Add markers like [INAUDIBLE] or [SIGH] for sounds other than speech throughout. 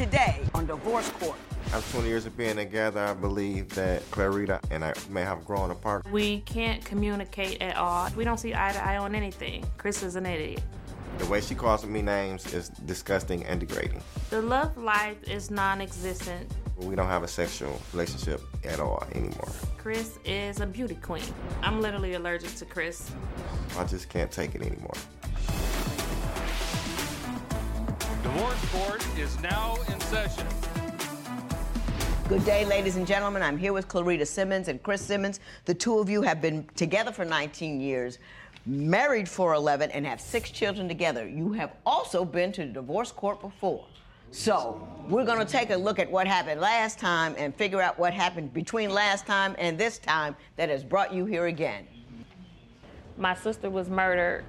today on Divorce Court. After 20 years of being together, I believe that Clarita and I may have grown apart. We can't communicate at all. We don't see eye to eye on anything. Chris is an idiot. The way she calls me names is disgusting and degrading. The love life is non existent. We don't have a sexual relationship at all anymore. Chris is a beauty queen. I'm literally allergic to Chris. I just can't take it anymore. Divorce Court is now in session. Good day, ladies and gentlemen. I'm here with Clarita Simmons and Chris Simmons. The two of you have been together for 19 years, married for 11, and have six children together. You have also been to the divorce court before. So, we're going to take a look at what happened last time and figure out what happened between last time and this time that has brought you here again. My sister was murdered,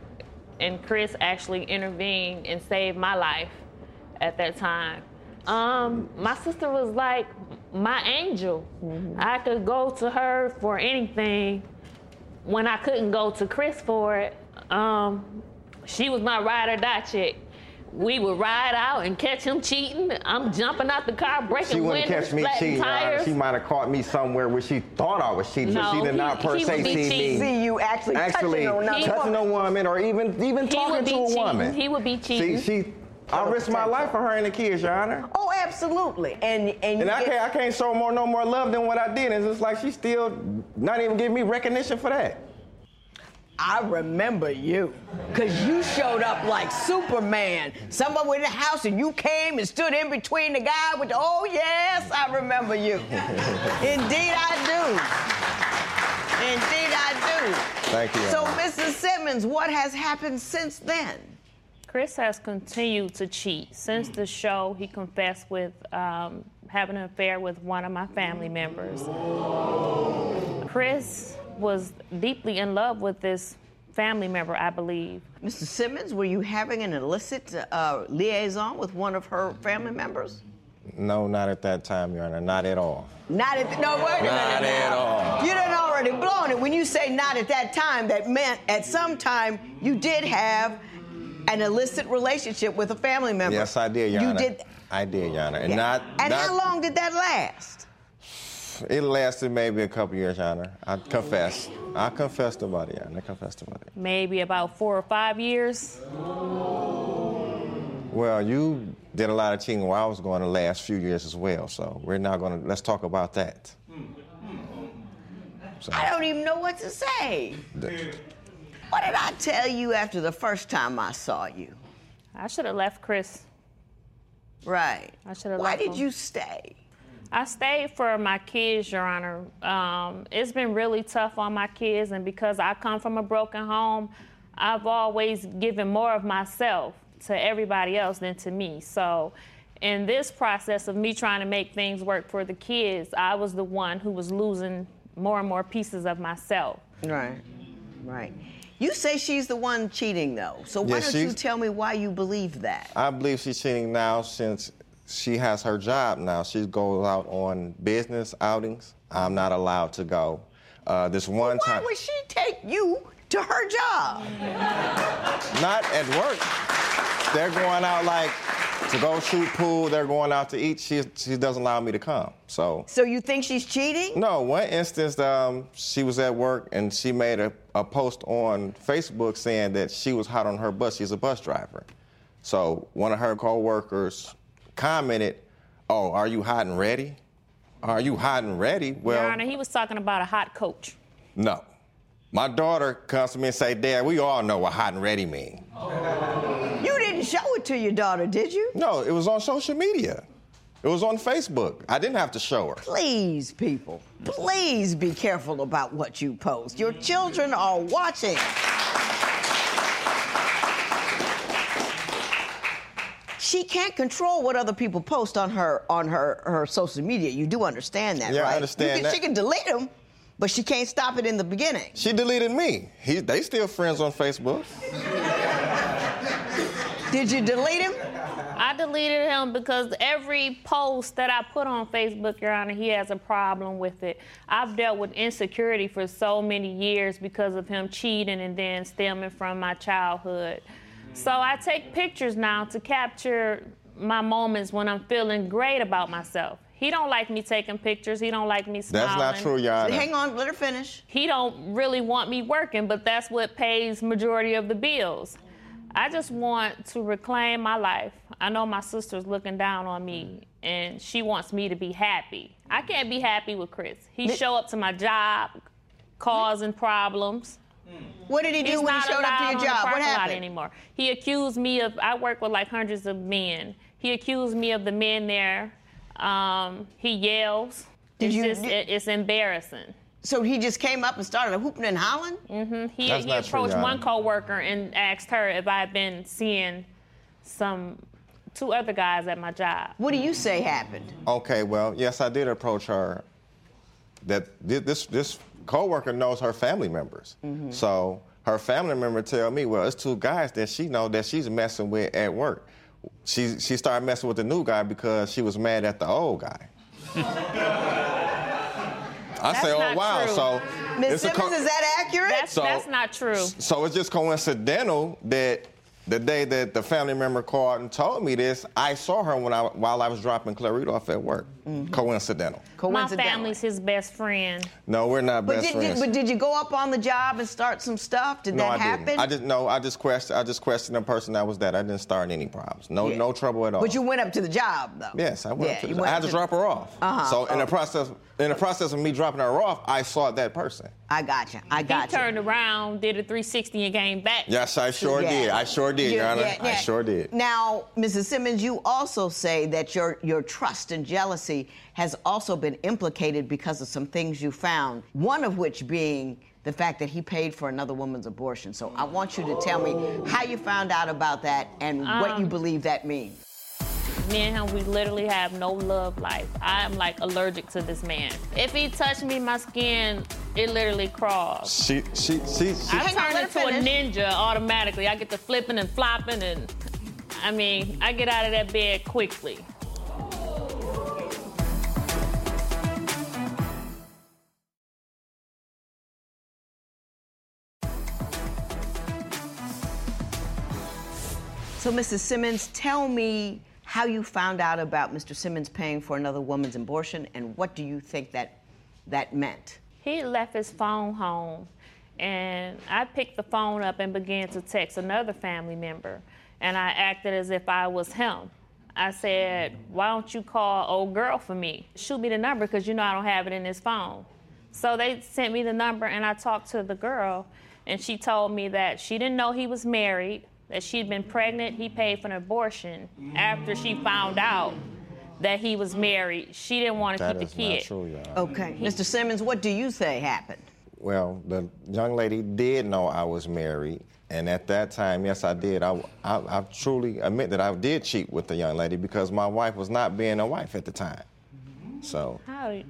and Chris actually intervened and saved my life at that time. Um, my sister was like my angel. I could go to her for anything when I couldn't go to Chris for it. Um, she was my ride or die chick. We would ride out and catch him cheating. I'm jumping out the car, breaking She wouldn't windows, catch me cheating. Your Honor. tires. She might have caught me somewhere where she thought I was cheating, but No, she did he- not per se would be see cheating. me. See you actually, Actually, touching on another touching a woman. woman or even even He talking to a cheating. woman. He would be cheating. See, she. I risked my life for her and the kids, Your Honor. Oh, absolutely. And and, you And I can't, I can't show more, no more love than what I did. And it's like she's still not even giving me recognition for that. I remember you. Because you showed up like Superman. Someone was in the house and you came and stood in between the guy with the, oh, yes, I remember you. [LAUGHS] Indeed, I do. Indeed, I do. Thank you. So, Mrs. Simmons, what has happened since then? Chris has continued to cheat. Since the show, he confessed with um, having an affair with one of my family members. Chris was deeply in love with this family member, I believe. Mr. Simmons, were you having an illicit uh, liaison with one of her family members? No, not at that time, Your Honor. Not at all. Not at no wait a minute. Not at all. You done already blown it. When you say not at that time, that meant at some time you did have an illicit relationship with a family member. Yes, I did, Your you Honor. did. I did, Your Honor. And Yeah. not. and not, how long did that last? It lasted maybe a couple years, Your Honor. I confess. I confessed about it, Your Honor. I confessed about it. Maybe about four or five years. Well, you did a lot of cheating while I was going the last few years as well. So we're not going to. Let's talk about that. So, I don't even know what to say. the- What did I tell you after the first time I saw you? I should have left Chris. Right. I should have left. Why did him. you stay? I stayed for my kids, Your Honor. Um, it's been really tough on my kids, and because I come from a broken home, I've always given more of myself to everybody else than to me. So, in this process of me trying to make things work for the kids, I was the one who was losing more and more pieces of myself. Right. Right. You say she's the one cheating though. So why Yes, don't you tell me why you believe that? I believe she's cheating now since she has her job now. She goes out on business outings. I'm not allowed to go. Uh, this one Why time, Why would she take you to her job? not at work. They're going out like to go shoot pool. They're going out to eat. She she doesn't allow me to come. So So you think she's cheating? No, one instance, um, she was at work and she made a, a post on Facebook saying that she was hot on her bus. She's a bus driver. So one of her coworkers commented, "Oh, are you hot and ready? Are you hot and ready?" Well, Your Honor, he was talking about a hot coach. no. My daughter comes to me and say, "Dad, we all know what hot and ready mean." You [LAUGHS] didn't show it to your daughter, did you? No, it was on social media. It was on Facebook. I didn't have to show her. Please, people, please be careful about what you post. Your children are watching. She can't control what other people post on her on her her social media. You do understand that, Yeah, I right? understand can, that. She can delete them, but she can't stop it in the beginning. She deleted me. He, they still friends on Facebook. Did you delete him? I deleted him because every post that I put on Facebook, Your Honor, he has a problem with it. I've dealt with insecurity for so many years because of him cheating and then stemming from my childhood. So I take pictures now to capture my moments when I'm feeling great about myself. He don't like me taking pictures. He don't like me smiling. That's not true, Your Honor. Hang on, let her finish. He don't really want me working, but that's what pays majority of the bills. I just want to reclaim my life. I know my sister's looking down on me and she wants me to be happy. I can't be happy with Chris. He show up to my job causing problems. What did he do He's when he not showed up to allowed your the job? What parking lot happened? anymore. He accused me of. I work with like hundreds of men. He accused me of the men there. Um, he yells. Did it's you- just, it- it's embarrassing. So he just came up and started hooping and hollering? He, That's he not approached Your one coworker and asked her if I had been seeing some two other guys at my job. What do you say happened? Okay, well, yes, I did approach her. That this this coworker knows her family members, Mm-hmm. so her family member tell me, well, it's two guys that she know that she's messing with at work. She she started messing with the new guy because she was mad at the old guy. [LAUGHS] I say, oh not wow, true. so Miss Simmons, co- is that accurate? That's, So- that's not true. so it's just coincidental that the day that the family member called and told me this, I saw her when I while I was dropping Clarita off at work. Mm-hmm. Coincidental. My family's his best friend. No, we're not But best did, did, friends. but did you go up on the job and start some stuff? Did no, that I happen? didn't. I just no. I just questioned. I just questioned the person that was that. I didn't start any problems. No, Yeah. no trouble at all. But you went up to the job, though. Yes, I went. Yeah, up to you the- went I had to to- drop her off. Uh-huh. So in the process, in the process of me dropping her off, I saw that person. I got you. I He got you. turned around, did a 360 and came back. Yes, I sure Yeah. did. I sure did, Your Yeah, Honor. yeah, I yeah. sure did. Now, Mrs. Simmons, you also say that your your trust and jealousy has also been implicated because of some things you found. One of which being the fact that he paid for another woman's abortion. So I want you to tell me how you found out about that and what Um, you believe that means. Me and him, we literally have no love life. I am like allergic to this man. If he touched me, my skin, it literally crawls. She, she, she, she I turn into a ninja automatically. I get to flipping and flopping, and I mean, I get out of that bed quickly. So, Mrs. Simmons, tell me how you found out about Mr. Simmons paying for another woman's abortion and what do you think that that meant? He left his phone home, and I picked the phone up and began to text another family member, and I acted as if I was him. I said, "Why don't you call old girl for me? Shoot me the number because you know I don't have it in this phone." So they sent me the number, and I talked to the girl, and she told me that she didn't know he was married, that she'd been pregnant. He paid for an abortion mm. after she found out that he was married. She didn't want to that keep the kid. not true, Your Honor. Okay. Mr. Simmons, what do you say happened? Well, the young lady did know I was married, and at that time, yes, I did. I, I, I truly admit that I did cheat with the young lady because my wife was not being a wife at the time. So, How do you-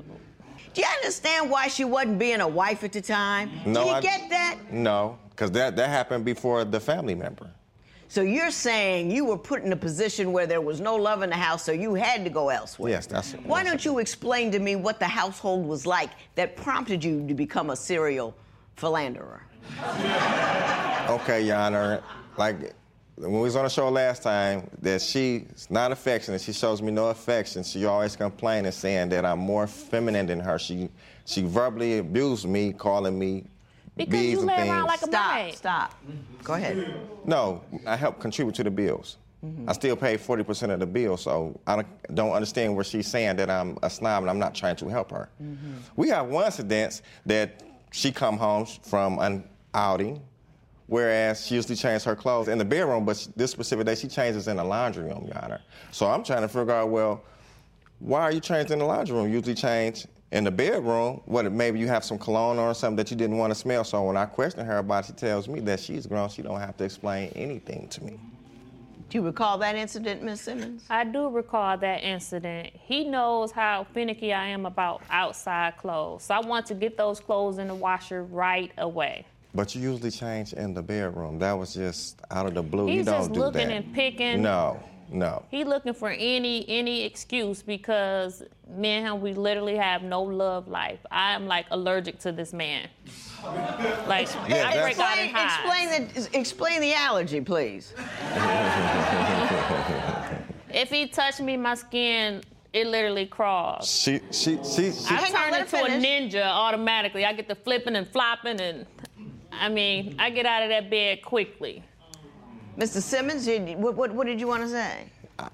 Do you understand why she wasn't being a wife at the time? no, do you I get that? No, because that that happened before the family member. So you're saying you were put in a position where there was no love in the house, so you had to go elsewhere. Yes, that's. Why don't you explain to me what the household was like that prompted you to become a serial philanderer? Okay, Your Honor. Like when we was on the show last time, that she's not affectionate. She shows me no affection. She always complaining, saying that I'm more feminine than her. She she verbally abused me, calling me Because bees you and lay things. around like a Stop, maid. stop. Go ahead. No, I help contribute to the bills. Mm-hmm. I still pay 40% of the bill, so I don't, don't understand where she's saying that I'm a snob and I'm not trying to help her. Mm-hmm. We have one incident that she come home from an outing, whereas she usually changes her clothes in the bedroom, but this specific day she changes in the laundry room, Your Honor. So I'm trying to figure out, well, why are you changing in the laundry room? You usually change in the bedroom. What maybe you have some cologne or something that you didn't want to smell. So when I question her about it, she tells me that she's grown. She don't have to explain anything to me. Do you recall that incident, Miss Simmons? I do recall that incident. He knows how finicky I am about outside clothes. So I want to get those clothes in the washer right away. But you usually change in the bedroom. That was just out of the blue. you He's don't just do looking that. and picking. No, no. He looking for any any excuse because me and him we literally have no love life. I am like allergic to this man. Like Yeah, I that's- break out in Explain, hives. explain, the, explain the allergy, please. If he touched me, my skin it literally crawls. She, she, she, she I turn into her a ninja automatically. I get the flipping and flopping, and I mean, I get out of that bed quickly. Mr. Simmons, you, what, what, what did you want to say?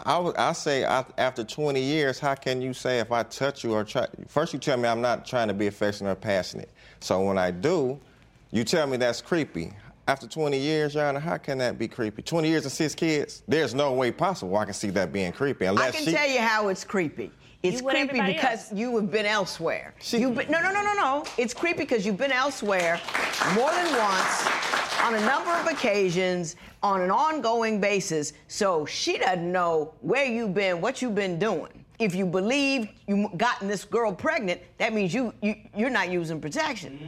I, would, I say I, after 20 years, how can you say if I touch you or try? First, you tell me I'm not trying to be affectionate or passionate. So when I do, you tell me that's creepy. After 20 years, Your Honor, how can that be creepy? 20 years and six kids? There's no way possible I can see that being creepy unless I can she. tell you how it's creepy. It's creepy because else. you have been elsewhere. She- You've been, no, no, no, no, no. It's creepy because you've been elsewhere more than once, on a number of occasions, on an ongoing basis. So she doesn't know where you've been, what you've been doing. If you believe you've gotten this girl pregnant, that means you, you you're not using protection.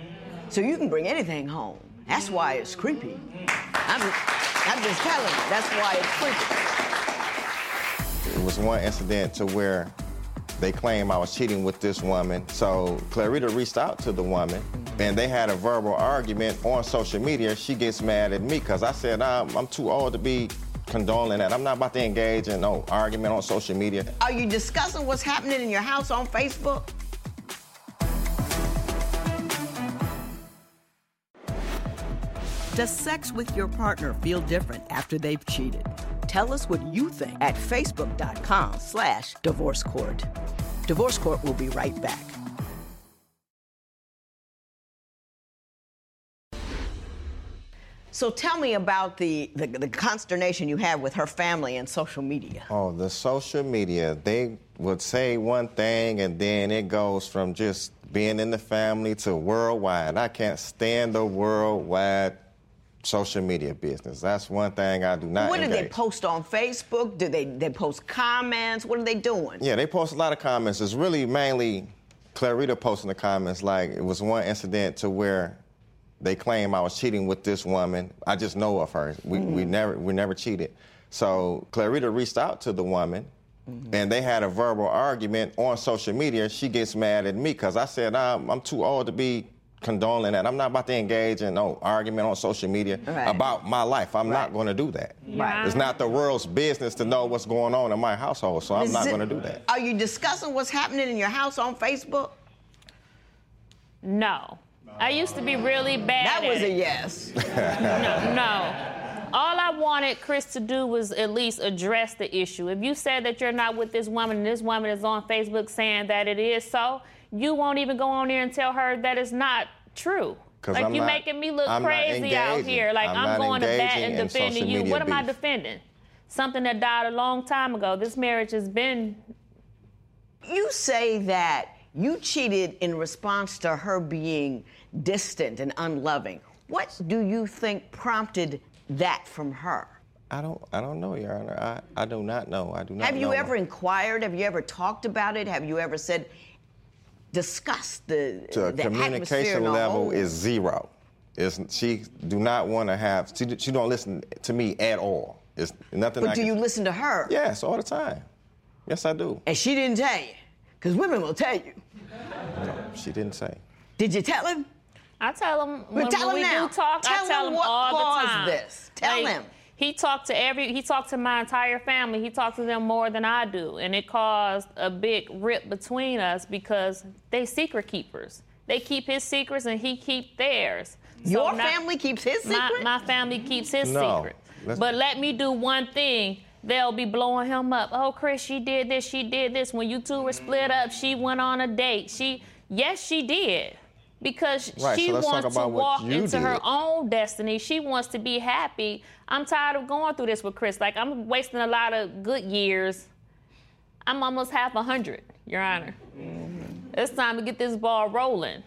So you can bring anything home. That's why it's creepy. I'm, I'm just telling you. That's why it's creepy. It was one incident to where they claim I was cheating with this woman. So Clarita reached out to the woman and they had a verbal argument on social media. She gets mad at me because I said I'm, I'm too old to be condoning that. I'm not about to engage in no argument on social media. Are you discussing what's happening in your house on Facebook? Does sex with your partner feel different after they've cheated? Tell us what you think at facebook.com slash divorce court. Divorce Court will be right back. So tell me about the, the, the consternation you have with her family and social media. Oh, the social media, they would say one thing and then it goes from just being in the family to worldwide. I can't stand the worldwide social media business. That's one thing I do not what do they post on Facebook? Do they, they post comments? What are they doing? Yeah, they post a lot of comments. It's really mainly Clarita posting the comments. Like it was one incident to where they claim I was cheating with this woman. I just know of her. We, we mm-hmm. never we never cheated. So Clarita reached out to the woman, mm-hmm. and they had a verbal argument on social media. She gets mad at me because I said I'm, I'm too old to be condoning that. I'm not about to engage in no argument on social media Right. about my life. I'm not going to do that. Right. It's not the world's business to know what's going on in my household, so I'm Is not going to do that. Are you discussing what's happening in your house on Facebook? No. I used to be really bad. That at was a yes. No, no. All I wanted Chris to do was at least address the issue. If you said that you're not with this woman and this woman is on Facebook saying that it is so, you won't even go on there and tell her that it's not true. Like I'm you're not- making me look I'm crazy out here. Like I'm I'm, going to bat and in defending you. media What am I defending? Something that died a long time ago. This marriage has been You say that you cheated in response to her being distant and unloving. What do you think prompted that from her? I don't I don't know, Your Honor. I, I do not know. I do not Have you know. ever inquired? Have you ever talked about it? Have you ever said, discussed the, the the communication level whole- is zero. It's, she do not want to have she, she don't listen to me at all. It's nothing I But do can- you listen to her? Yes, all the time. Yes, I do. And she didn't tell you, because women will tell you. No, She didn't say. Did you tell him? I tell him when, tell when him we now. do talk. Tell I tell him him what all caused the time. this. Tell Like, him. He talked to every. He talked to my entire family. He talked to them more than I do, and it caused a big rip between us because they secret keepers. They keep his secrets and he keep theirs. So Your now- family keeps his my, secret? my family keeps his No. secret. But let me do one thing. They'll be blowing him up. Oh, Chris, she did this, she did this. When you two were split up, she went on a date. She, yes, she did. Because Right, she so wants to walk you into her own destiny. She wants to be happy. I'm tired of going through this with Chris. Like, I'm wasting a lot of good years. I'm almost half a hundred, Your Honor. It's time to get this ball rolling.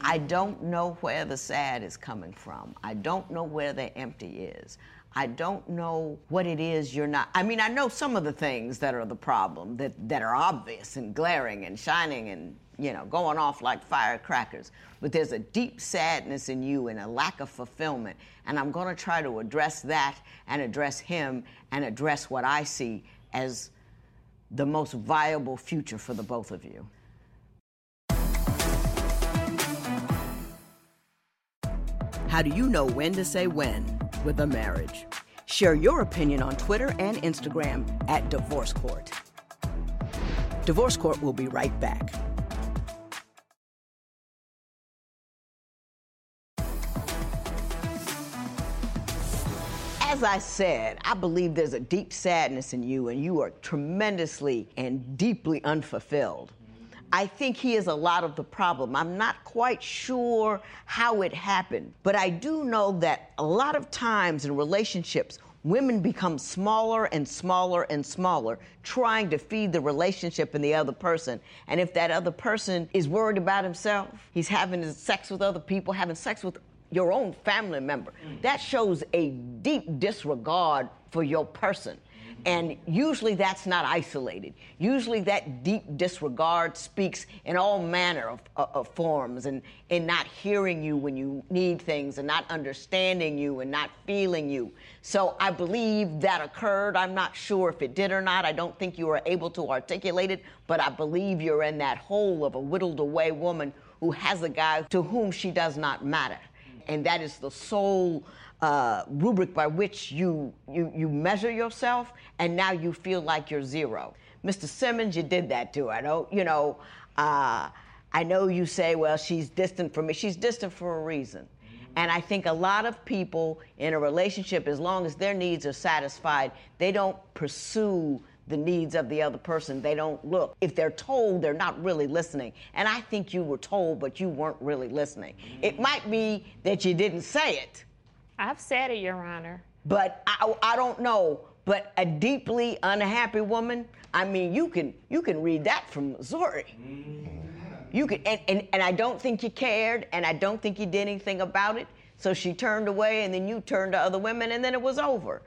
I don't know where the sad is coming from. I don't know where the empty is. I don't know what it is you're not. I mean, I know some of the things that are the problem that, that are obvious and glaring and shining and, you know, going off like firecrackers. But there's a deep sadness in you and a lack of fulfillment. And I'm going to try to address that and address him and address what I see as the most viable future for the both of you. How do you know when to say when with a marriage? Share your opinion on Twitter and Instagram at Divorce Court. Divorce Court will be right back. As I said, I believe there's a deep sadness in you, and you are tremendously and deeply unfulfilled. I think he is a lot of the problem. I'm not quite sure how it happened, but I do know that a lot of times in relationships, women become smaller and smaller and smaller, trying to feed the relationship in the other person. And if that other person is worried about himself, he's having sex with other people, having sex with your own family member, mm. that shows a deep disregard for your person. And usually that's not isolated. Usually that deep disregard speaks in all manner of, uh, of, forms and in not hearing you when you need things and not understanding you and not feeling you. So I believe that occurred. I'm not sure if it did or not. I don't think you were able to articulate it, but I believe you're in that hole of a whittled away woman who has a guy to whom she does not matter. And that is the sole uh, rubric by which you, you, you measure yourself, and now you feel like you're zero. Mr. Simmons, you did that too. I know, you know, uh, I know you say, well, she's distant from me. She's distant for a reason. And I think a lot of people in a relationship, as long as their needs are satisfied, they don't pursue the needs of the other person. They don't look. If they're told, they're not really listening. And I think you were told, but you weren't really listening. It might be that you didn't say it, I've said it, Your Honor. But I, I don't know. But a deeply unhappy woman, I mean, you can you can read that from Missouri. You could, and, and, and I don't think you cared, and I don't think you did anything about it. So she turned away, and then you turned to other women, and then it was over.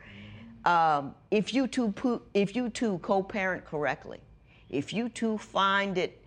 Um, if you two if you two co-parent correctly, if you two find it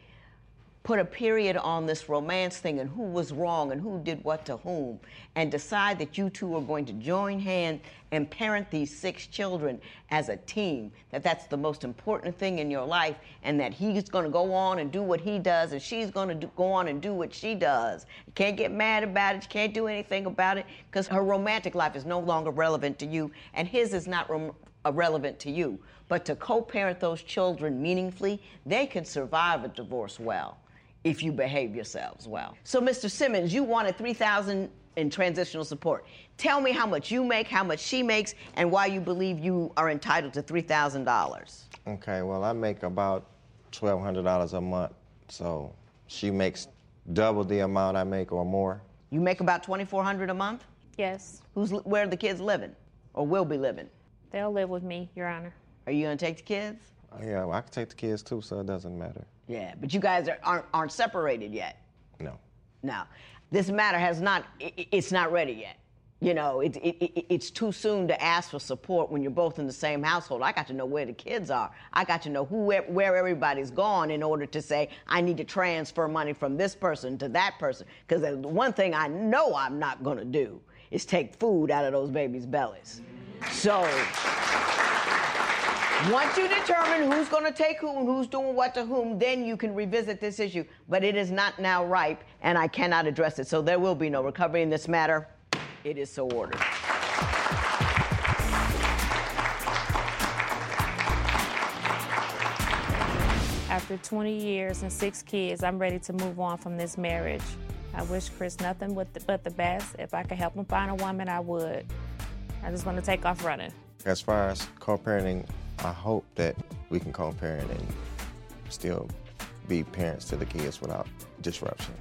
put a period on this romance thing and who was wrong and who did what to whom, and decide that you two are going to join hands and parent these six children as a team, that that's the most important thing in your life, and that he's going to go on and do what he does, and she's going to go on and do what she does. You can't get mad about it, you can't do anything about it, because her romantic life is no longer relevant to you, and his is not rom- uh, relevant to you. But to co parent those children meaningfully, they can survive a divorce well if you behave yourselves well. So, Mr. Simmons, you wanted 3000 in transitional support. Tell me how much you make, how much she makes, and why you believe you are entitled to $3,000. Okay, well, I make about $1,200 a month, so she makes double the amount I make or more. You make about 2400 a month? Yes. Who's where are the kids living or will be living? They'll live with me, Your Honor. Are you going to take the kids? Yeah, well, I can take the kids too, so it doesn't matter. Yeah, but you guys are, aren't, aren't separated yet. No. Now, this matter has not, it, it's not ready yet. You know, it, it, it's too soon to ask for support when you're both in the same household. I got to know where the kids are. I got to know who, where everybody's gone in order to say, I need to transfer money from this person to that person. Because the one thing I know I'm not going to do is take food out of those babies' bellies. So. Once you determine who's going to take who and who's doing what to whom, then you can revisit this issue. But it is not now ripe, and I cannot address it. So there will be no recovery in this matter. It is so ordered. After 20 years and six kids, I'm ready to move on from this marriage. I wish Chris nothing but the, but the best. If I could help him find a woman, I would. I just want to take off running. As far as co-parenting, I hope that we can co-parent and still be parents to the kids without disruption.